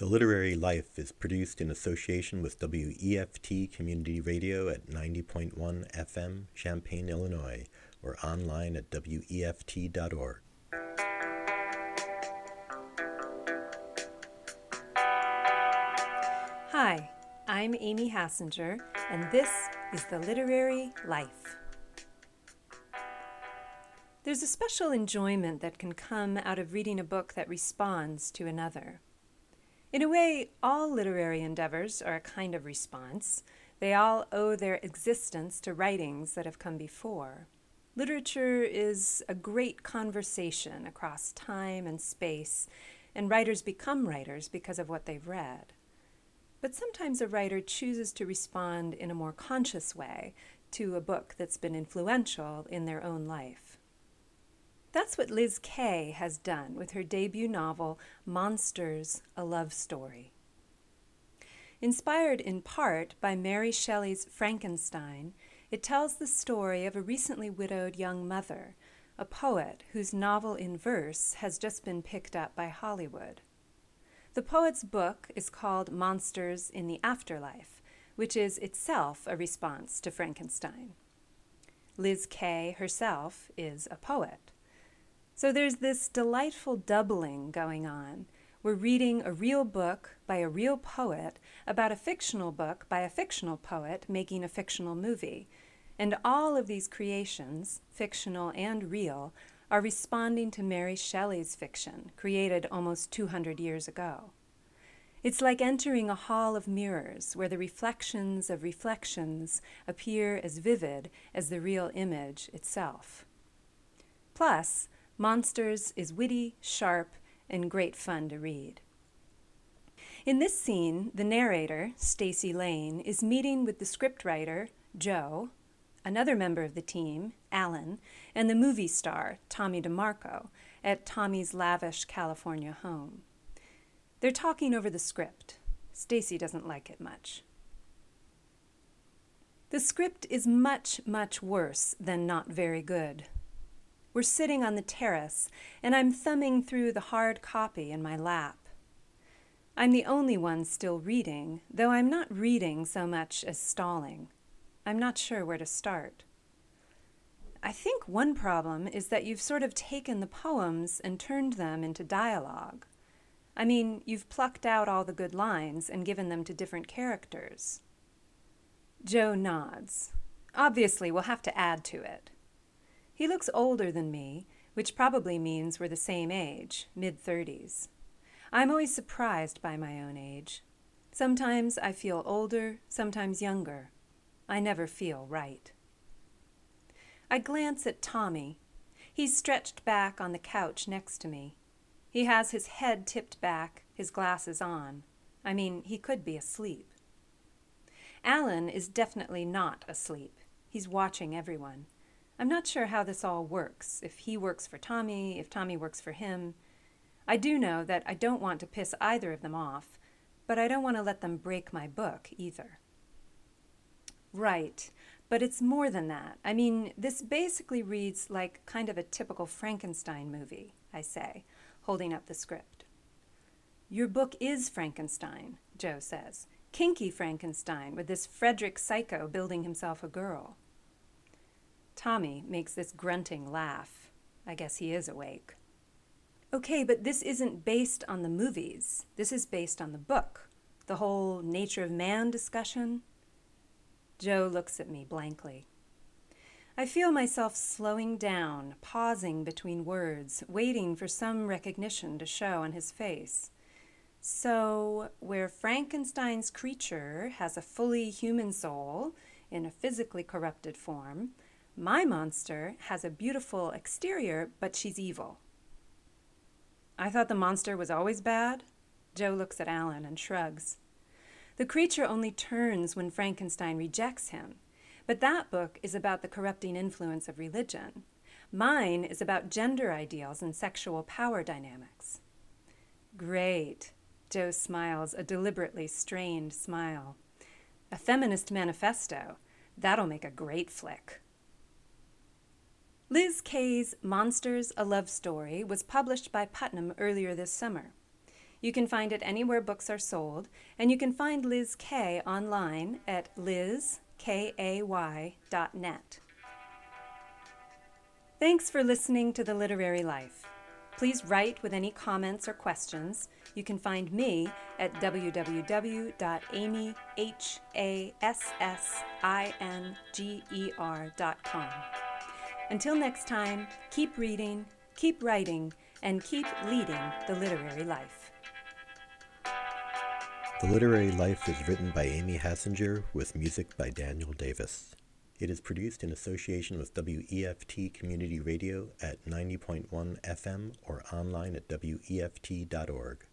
The Literary Life is produced in association with WEFT Community Radio at 90.1 FM, Champaign, Illinois, or online at WEFT.org. Hi, I'm Amy Hassinger, and this is The Literary Life. There's a special enjoyment that can come out of reading a book that responds to another. In a way, all literary endeavors are a kind of response. They all owe their existence to writings that have come before. Literature is a great conversation across time and space, and writers become writers because of what they've read. But sometimes a writer chooses to respond in a more conscious way to a book that's been influential in their own life. That's what Liz Kay has done with her debut novel, Monsters A Love Story. Inspired in part by Mary Shelley's Frankenstein, it tells the story of a recently widowed young mother, a poet whose novel in verse has just been picked up by Hollywood. The poet's book is called Monsters in the Afterlife, which is itself a response to Frankenstein. Liz Kay herself is a poet. So there's this delightful doubling going on. We're reading a real book by a real poet about a fictional book by a fictional poet making a fictional movie. And all of these creations, fictional and real, are responding to Mary Shelley's fiction, created almost 200 years ago. It's like entering a hall of mirrors where the reflections of reflections appear as vivid as the real image itself. Plus, Monsters is witty, sharp, and great fun to read. In this scene, the narrator, Stacy Lane, is meeting with the scriptwriter, Joe, another member of the team, Alan, and the movie star, Tommy DeMarco, at Tommy's lavish California home. They're talking over the script. Stacy doesn't like it much. The script is much, much worse than not very good. We're sitting on the terrace, and I'm thumbing through the hard copy in my lap. I'm the only one still reading, though I'm not reading so much as stalling. I'm not sure where to start. I think one problem is that you've sort of taken the poems and turned them into dialogue. I mean, you've plucked out all the good lines and given them to different characters. Joe nods. Obviously, we'll have to add to it. He looks older than me, which probably means we're the same age, mid 30s. I'm always surprised by my own age. Sometimes I feel older, sometimes younger. I never feel right. I glance at Tommy. He's stretched back on the couch next to me. He has his head tipped back, his glasses on. I mean, he could be asleep. Alan is definitely not asleep. He's watching everyone. I'm not sure how this all works, if he works for Tommy, if Tommy works for him. I do know that I don't want to piss either of them off, but I don't want to let them break my book either. Right, but it's more than that. I mean, this basically reads like kind of a typical Frankenstein movie, I say, holding up the script. Your book is Frankenstein, Joe says. Kinky Frankenstein, with this Frederick psycho building himself a girl. Tommy makes this grunting laugh. I guess he is awake. Okay, but this isn't based on the movies. This is based on the book. The whole nature of man discussion. Joe looks at me blankly. I feel myself slowing down, pausing between words, waiting for some recognition to show on his face. So, where Frankenstein's creature has a fully human soul in a physically corrupted form, my monster has a beautiful exterior, but she's evil. I thought the monster was always bad. Joe looks at Alan and shrugs. The creature only turns when Frankenstein rejects him. But that book is about the corrupting influence of religion. Mine is about gender ideals and sexual power dynamics. Great. Joe smiles, a deliberately strained smile. A feminist manifesto. That'll make a great flick. Liz Kay's Monsters A Love Story was published by Putnam earlier this summer. You can find it anywhere books are sold, and you can find Liz Kay online at lizkay.net. Thanks for listening to The Literary Life. Please write with any comments or questions. You can find me at www.amyhassinger.com. Until next time, keep reading, keep writing, and keep leading the literary life. The Literary Life is written by Amy Hassinger with music by Daniel Davis. It is produced in association with WEFT Community Radio at 90.1 FM or online at WEFT.org.